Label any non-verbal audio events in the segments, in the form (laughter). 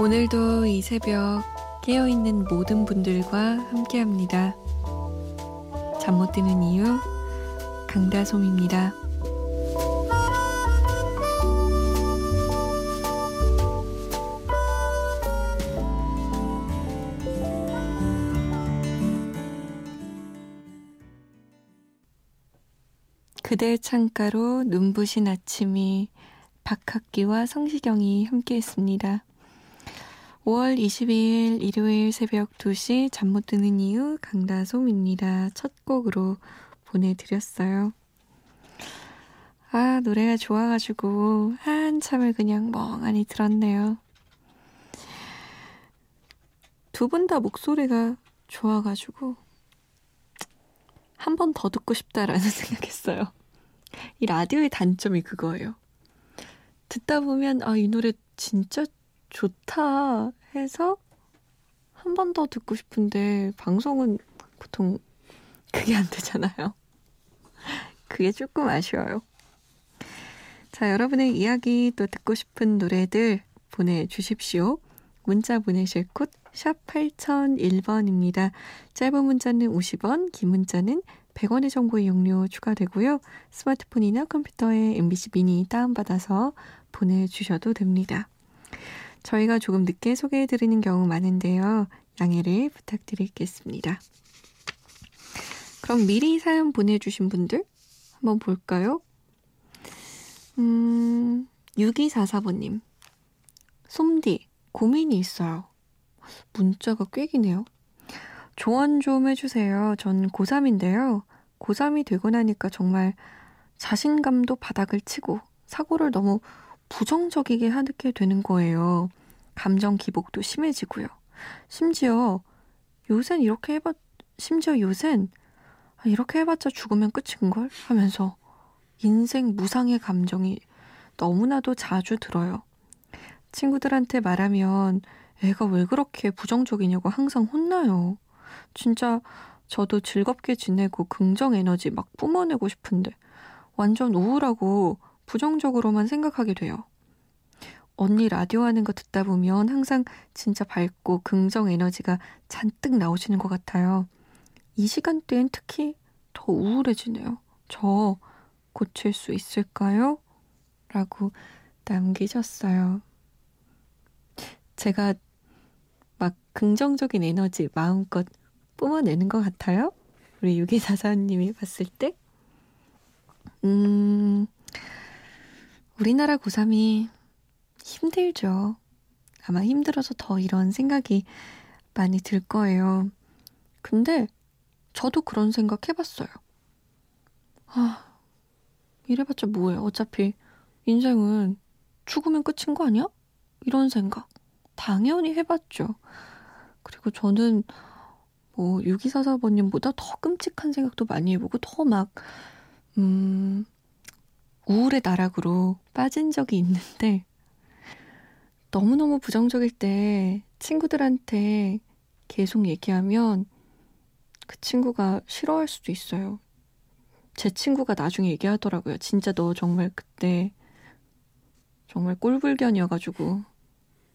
오늘도 이 새벽 깨어있는 모든 분들과 함께 합니다. 잠 못 드는 이유, 강다솜입니다. 그대 창가로 눈부신 아침이 박학기와 성시경이 함께했습니다. 5월 22일 일요일 새벽 2시 잠 못 드는 이유 강다솜입니다. 첫 곡으로 보내드렸어요. 아, 노래가 좋아가지고 한참을 그냥 멍하니 들었네요. 두 분 다 목소리가 좋아가지고 한 번 더 듣고 싶다라는 (laughs) 생각했어요. 이 라디오의 단점이 그거예요. 듣다 보면 아, 이 노래 진짜 좋다 해서 한 번 더 듣고 싶은데 방송은 보통 그게 안 되잖아요. (laughs) 그게 조금 아쉬워요. 자, 여러분의 이야기 또 듣고 싶은 노래들 보내주십시오. 문자 보내실 곳 샵 8001번입니다. 짧은 문자는 50원, 긴 문자는 100원의 정보 이용료 추가되고요. 스마트폰이나 컴퓨터에 MBC 미니 다운받아서 보내주셔도 됩니다. 저희가 조금 늦게 소개해드리는 경우 많은데요. 양해를 부탁드리겠습니다. 그럼 미리 사연 보내주신 분들 한번 볼까요? 음, 6244번님. 솜디, 고민이 있어요. 문자가 꽤 기네요. 조언 좀 해주세요. 전 고3인데요. 고3이 되고 나니까 정말 자신감도 바닥을 치고 사고를 너무 부정적이게 하게 되는 거예요. 감정 기복도 심해지고요. 심지어 요샌 이렇게 해봤, 심지어 요샌 이렇게 해봤자 죽으면 끝인걸? 하면서 인생 무상의 감정이 너무나도 자주 들어요. 친구들한테 말하면 애가 왜 그렇게 부정적이냐고 항상 혼나요. 진짜 저도 즐겁게 지내고 긍정 에너지 막 뿜어내고 싶은데 완전 우울하고 부정적으로만 생각하게 돼요. 언니 라디오 하는 거 듣다 보면 항상 진짜 밝고 긍정 에너지가 잔뜩 나오시는 것 같아요. 이 시간대엔 특히 더 우울해지네요. 저 고칠 수 있을까요? 라고 남기셨어요. 제가 막 긍정적인 에너지 마음껏 뿜어내는 것 같아요? 우리 유기사사님이 봤을 때? 음, 우리나라 고3이 힘들죠. 아마 힘들어서 더 이런 생각이 많이 들 거예요. 근데 저도 그런 생각 해봤어요. 아, 이래봤자 뭐예요. 어차피 인생은 죽으면 끝인 거 아니야? 이런 생각. 당연히 해봤죠. 그리고 저는 뭐 6244번님보다 더 끔찍한 생각도 많이 해보고 더 막, 음, 우울의 나락으로 빠진 적이 있는데 너무너무 부정적일 때 친구들한테 계속 얘기하면 그 친구가 싫어할 수도 있어요. 제 친구가 나중에 얘기하더라고요. 진짜 너 정말 그때 정말 꼴불견이어가지고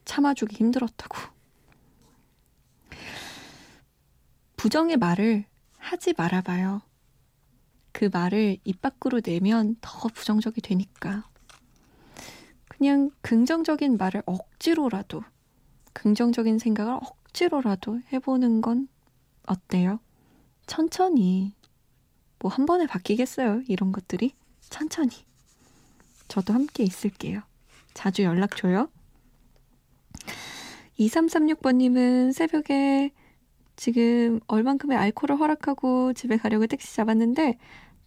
참아주기 힘들었다고. 부정의 말을 하지 말아봐요. 그 말을 입 밖으로 내면 더 부정적이 되니까. 그냥 긍정적인 말을 억지로라도, 긍정적인 생각을 억지로라도 해보는 건 어때요? 천천히. 뭐 한 번에 바뀌겠어요, 이런 것들이? 천천히. 저도 함께 있을게요. 자주 연락 줘요. 2336번님은 새벽에 지금 얼만큼의 알코올을 허락하고 집에 가려고 택시 잡았는데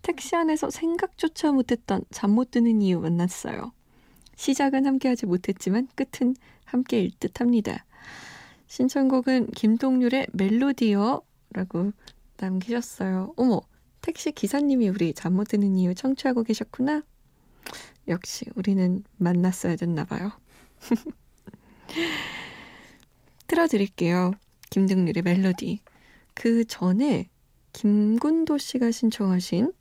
택시 안에서 생각조차 못했던 잠 못 드는 이유 만났어요. 시작은 함께하지 못했지만 끝은 함께일 듯합니다. 신청곡은 김동률의 멜로디어라고 남기셨어요. 어머, 택시 기사님이 우리 잠 못 드는 이유 청취하고 계셨구나. 역시 우리는 만났어야 됐나 봐요. (laughs) 틀어드릴게요. 김등률의 멜로디. 그 전에 김군도 씨가 신청하신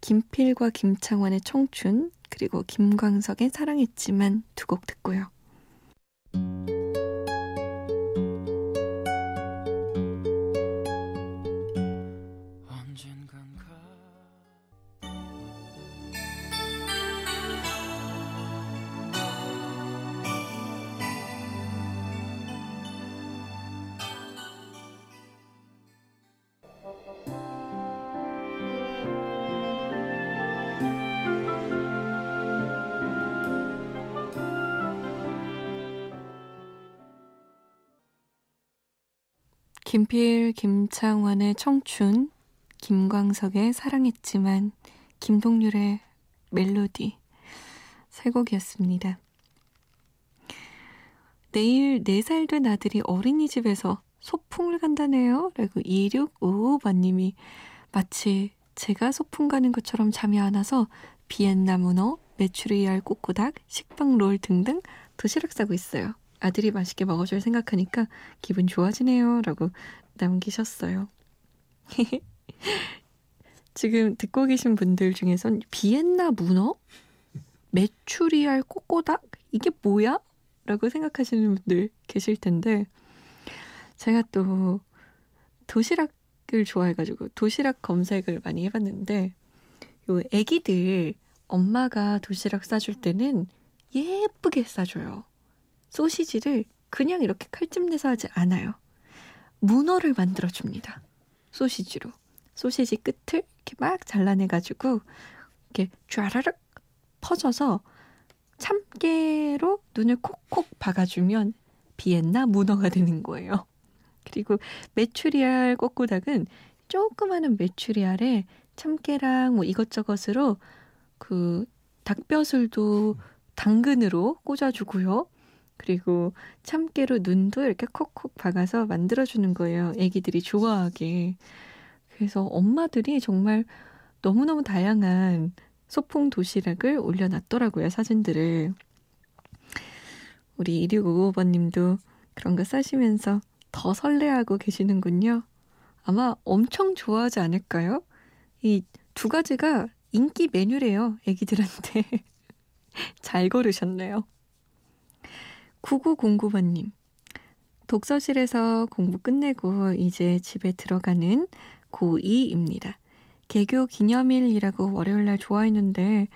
김필과 김창완의 청춘 그리고 김광석의 사랑했지만 두 곡 듣고요. 김필, 김창완의 청춘, 김광석의 사랑했지만, 김동률의 멜로디. 세 곡이었습니다. 내일 4살 된 아들이 어린이집에서 소풍을 간다네요. 라고 2655번님이 마치 제가 소풍 가는 것처럼 잠이 안 와서 비엔나 문어, 메추리알 꼬꼬닥, 식빵 롤 등등 도시락 싸고 있어요. 아들이 맛있게 먹어줄 생각하니까 기분 좋아지네요. 라고 남기셨어요. (laughs) 지금 듣고 계신 분들 중에선 비엔나 문어? 메추리알 꼬꼬닥? 이게 뭐야? 라고 생각하시는 분들 계실 텐데, 제가 또 도시락을 좋아해가지고 도시락 검색을 많이 해봤는데, 요 애기들 엄마가 도시락 싸줄 때는 예쁘게 싸줘요. 소시지를 그냥 이렇게 칼집 내서 하지 않아요. 문어를 만들어 줍니다. 소시지로. 소시지 끝을 이렇게 막 잘라내 가지고 이렇게 쫘라락 퍼져서 참깨로 눈을 콕콕 박아주면 비엔나 문어가 되는 거예요. 그리고 메추리알 꼬꼬닥은 조그마한 메추리알에 참깨랑 뭐 이것저것으로 그 닭뼈슬도 당근으로 꽂아주고요. 그리고 참깨로 눈도 이렇게 콕콕 박아서 만들어주는 거예요. 애기들이 좋아하게. 그래서 엄마들이 정말 너무너무 다양한 소풍 도시락을 올려놨더라고요, 사진들을. 우리 2655번님도 그런 거 싸시면서 더 설레하고 계시는군요. 아마 엄청 좋아하지 않을까요? 이 두 가지가 인기 메뉴래요, 애기들한테. (laughs) 잘 고르셨네요. 9909번님. 독서실에서 공부 끝내고 이제 집에 들어가는 고2입니다. 개교 기념일이라고 월요일날 좋아했는데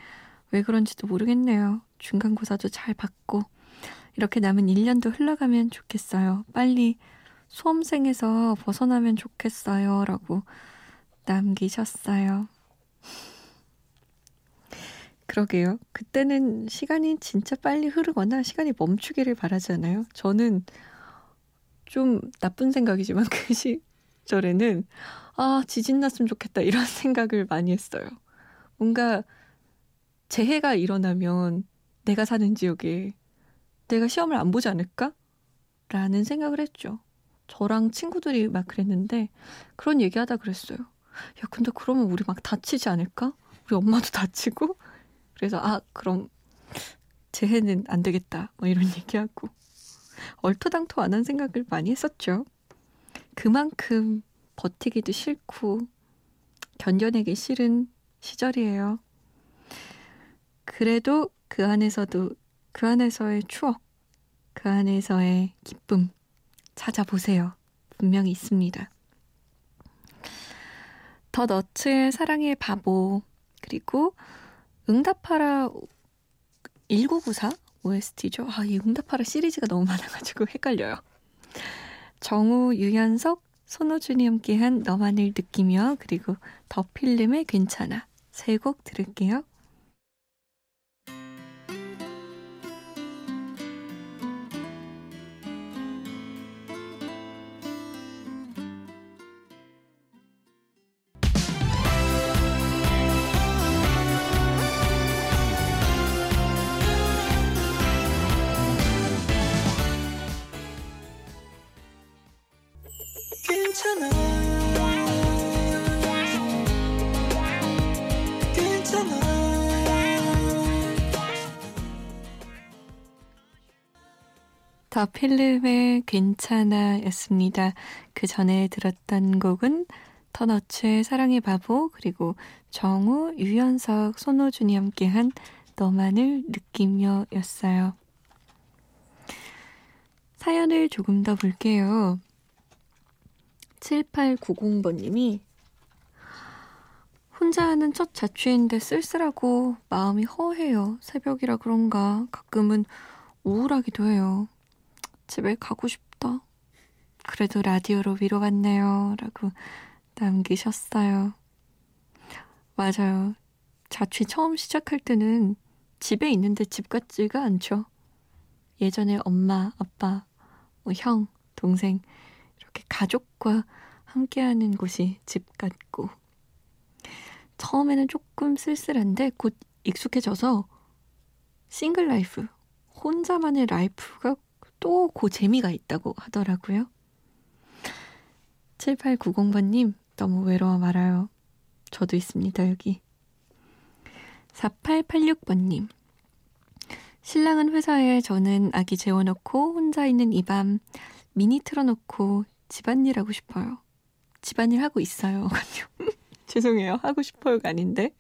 왜 그런지도 모르겠네요. 중간고사도 잘 받고 이렇게 남은 1년도 흘러가면 좋겠어요. 빨리 수험생에서 벗어나면 좋겠어요. 라고 남기셨어요. 그러게요. 그때는 시간이 진짜 빨리 흐르거나 시간이 멈추기를 바라잖아요. 저는 좀 나쁜 생각이지만 (laughs) 그 시절에는 아, 지진 났으면 좋겠다. 이런 (laughs) 생각을 많이 했어요. 뭔가 재해가 일어나면 내가 사는 지역에 내가 시험을 안 보지 않을까? 라는 생각을 했죠. 저랑 친구들이 막 그랬는데 그런 얘기하다 그랬어요. 야, 근데 그러면 우리 막 다치지 않을까? 우리 엄마도 다치고? 그래서 아, 그럼 재해는 안 되겠다. 뭐 이런 (laughs) 얘기하고 얼토당토 안 한 생각을 많이 했었죠. 그만큼 버티기도 싫고 견뎌내기 싫은 시절이에요. 그래도 그 안에서도 그 안에서의 추억, 그 안에서의 기쁨 찾아보세요. 분명히 있습니다. 더 너츠의 사랑의 바보 그리고 응답하라 1994 OST죠. 아, 이 응답하라 시리즈가 너무 많아가지고 헷갈려요. 정우, 유연석, 손호준이 함께한 너만을 느끼며 그리고 더 필름의 괜찮아 세 곡 들을게요. 더 필름의 괜찮아 였습니다. 그 전에 들었던 곡은 터너츠의 사랑의 바보 그리고 정우, 유연석, 손호준이 함께한 너만을 느끼며 였어요. 사연을 조금 더 볼게요. 7890번님이 혼자 하는 첫 자취인데 쓸쓸하고 마음이 허해요. 새벽이라 그런가 가끔은 우울하기도 해요. 집에 가고 싶다. 그래도 라디오로 위로받네요. 라고 남기셨어요. 맞아요. 자취 처음 시작할 때는 집에 있는데 집 같지가 않죠. 예전에 엄마, 아빠, 뭐 형, 동생 이렇게 가족과 함께하는 곳이 집 같고 처음에는 조금 쓸쓸한데 곧 익숙해져서 single life, 혼자만의 life가 또 그 재미가 있다고 하더라고요. 7890번님, 너무 외로워 말아요. 저도 있습니다, 여기. 4886번님, 신랑은 회사에 저는 아기 재워놓고 혼자 있는 이 밤 미니 틀어놓고 집안일 하고 싶어요. 집안일 하고 있어요. (laughs) 죄송해요. 하고 싶어요가 아닌데.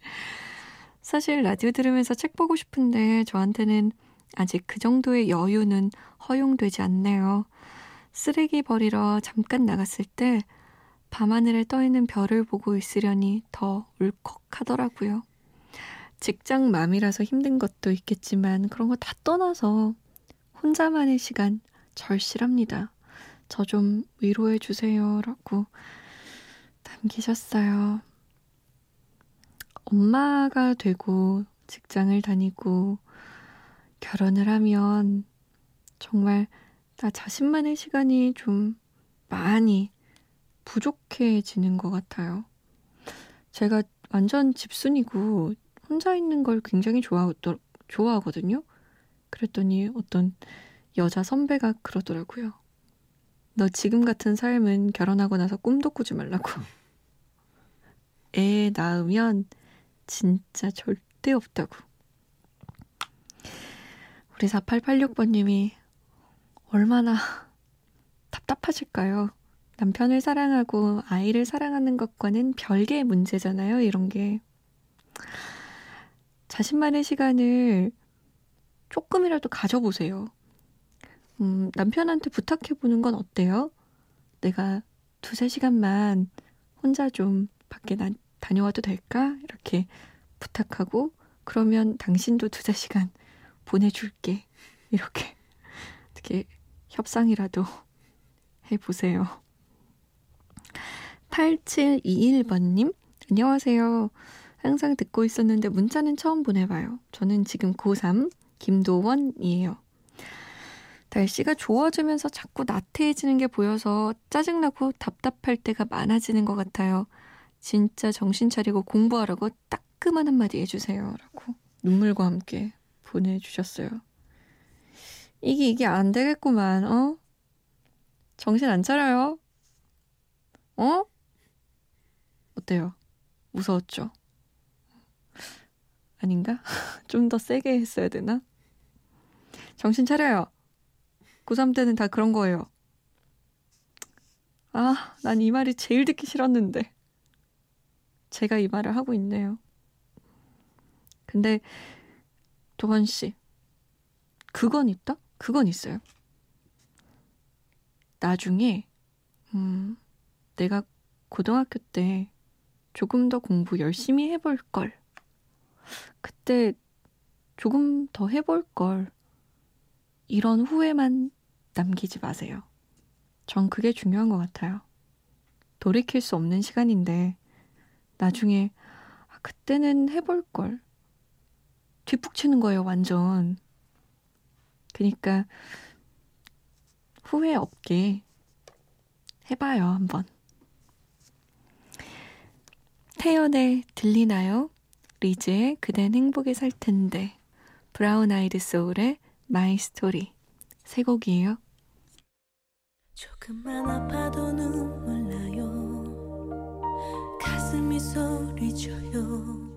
사실 라디오 들으면서 책 보고 싶은데 저한테는 아직 그 정도의 여유는 허용되지 않네요. 쓰레기 버리러 잠깐 나갔을 때 밤하늘에 떠있는 별을 보고 있으려니 더 울컥하더라고요. 직장 맘이라서 힘든 것도 있겠지만 그런 거 다 떠나서 혼자만의 시간 절실합니다. 저 좀 위로해 주세요. 라고 남기셨어요. 엄마가 되고 직장을 다니고 결혼을 하면 정말 나 자신만의 시간이 좀 많이 부족해지는 것 같아요. 제가 완전 집순이고 혼자 있는 걸 굉장히 좋아, 좋아하거든요. 그랬더니 어떤 여자 선배가 그러더라고요. 너 지금 같은 삶은 결혼하고 나서 꿈도 꾸지 말라고. (laughs) 애 낳으면 진짜 절대 없다고. 우리 4886번님이 얼마나 답답하실까요? 남편을 사랑하고 아이를 사랑하는 것과는 별개의 문제잖아요, 이런 게. 자신만의 시간을 조금이라도 가져보세요. 음, 남편한테 부탁해보는 건 어때요? 내가 두세 시간만 혼자 좀 밖에 나, 다녀와도 될까? 이렇게 부탁하고, 그러면 당신도 두세 시간 보내줄게. 이렇게, 어떻게 협상이라도 해보세요. 8721번님, 안녕하세요. 항상 듣고 있었는데 문자는 처음 보내봐요. 저는 지금 고3 김도원이에요. 날씨가 좋아지면서 자꾸 나태해지는 게 보여서 짜증나고 답답할 때가 많아지는 것 같아요. 진짜 정신 차리고 공부하라고 따끔한 한마디 해주세요. 라고 눈물과 함께 보내주셨어요. 이게, 이게 안 되겠구만, 어? 정신 안 차려요? 어? 어때요? 무서웠죠? 아닌가? (laughs) 좀 더 세게 했어야 되나? 정신 차려요. 고3 때는 다 그런 거예요. 아, 난 이 말이 제일 듣기 싫었는데. 제가 이 말을 하고 있네요. 근데, 도원 씨, 그건 있다? 그건 있어요. 나중에, 음, 내가 고등학교 때 조금 더 공부 열심히 해볼 걸. 그때 조금 더 해볼 걸. 이런 후회만 남기지 마세요. 전 그게 중요한 것 같아요. 돌이킬 수 없는 시간인데, 나중에, 아, 그때는 해볼 걸. 뒷북 치는 거예요, 완전. 그니까, 후회 없게 해봐요, 한번. 태연의 들리나요? 리즈의 그댄 행복에 살 텐데 브라운 아이드 소울의 My Story 세 곡이에요. 조금만 아파도 눈물 나요 가슴이 소리쳐요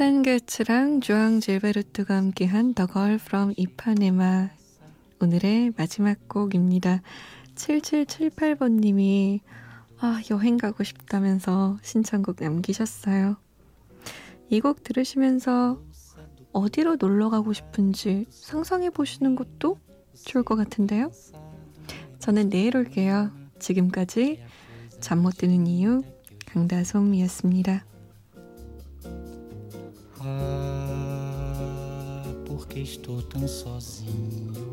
스탠 게츠랑 주앙 질베르트가 함께한 The Girl from 이파네마 오늘의 마지막 곡입니다. 7778번님이 아 여행 가고 싶다면서 신청곡 남기셨어요. 이 곡 들으시면서 어디로 놀러 가고 싶은지 상상해 보시는 것도 좋을 것 같은데요. 저는 내일 올게요. 지금까지 잠 못 드는 이유 강다솜이었습니다. Ah, porque estou tão sozinho.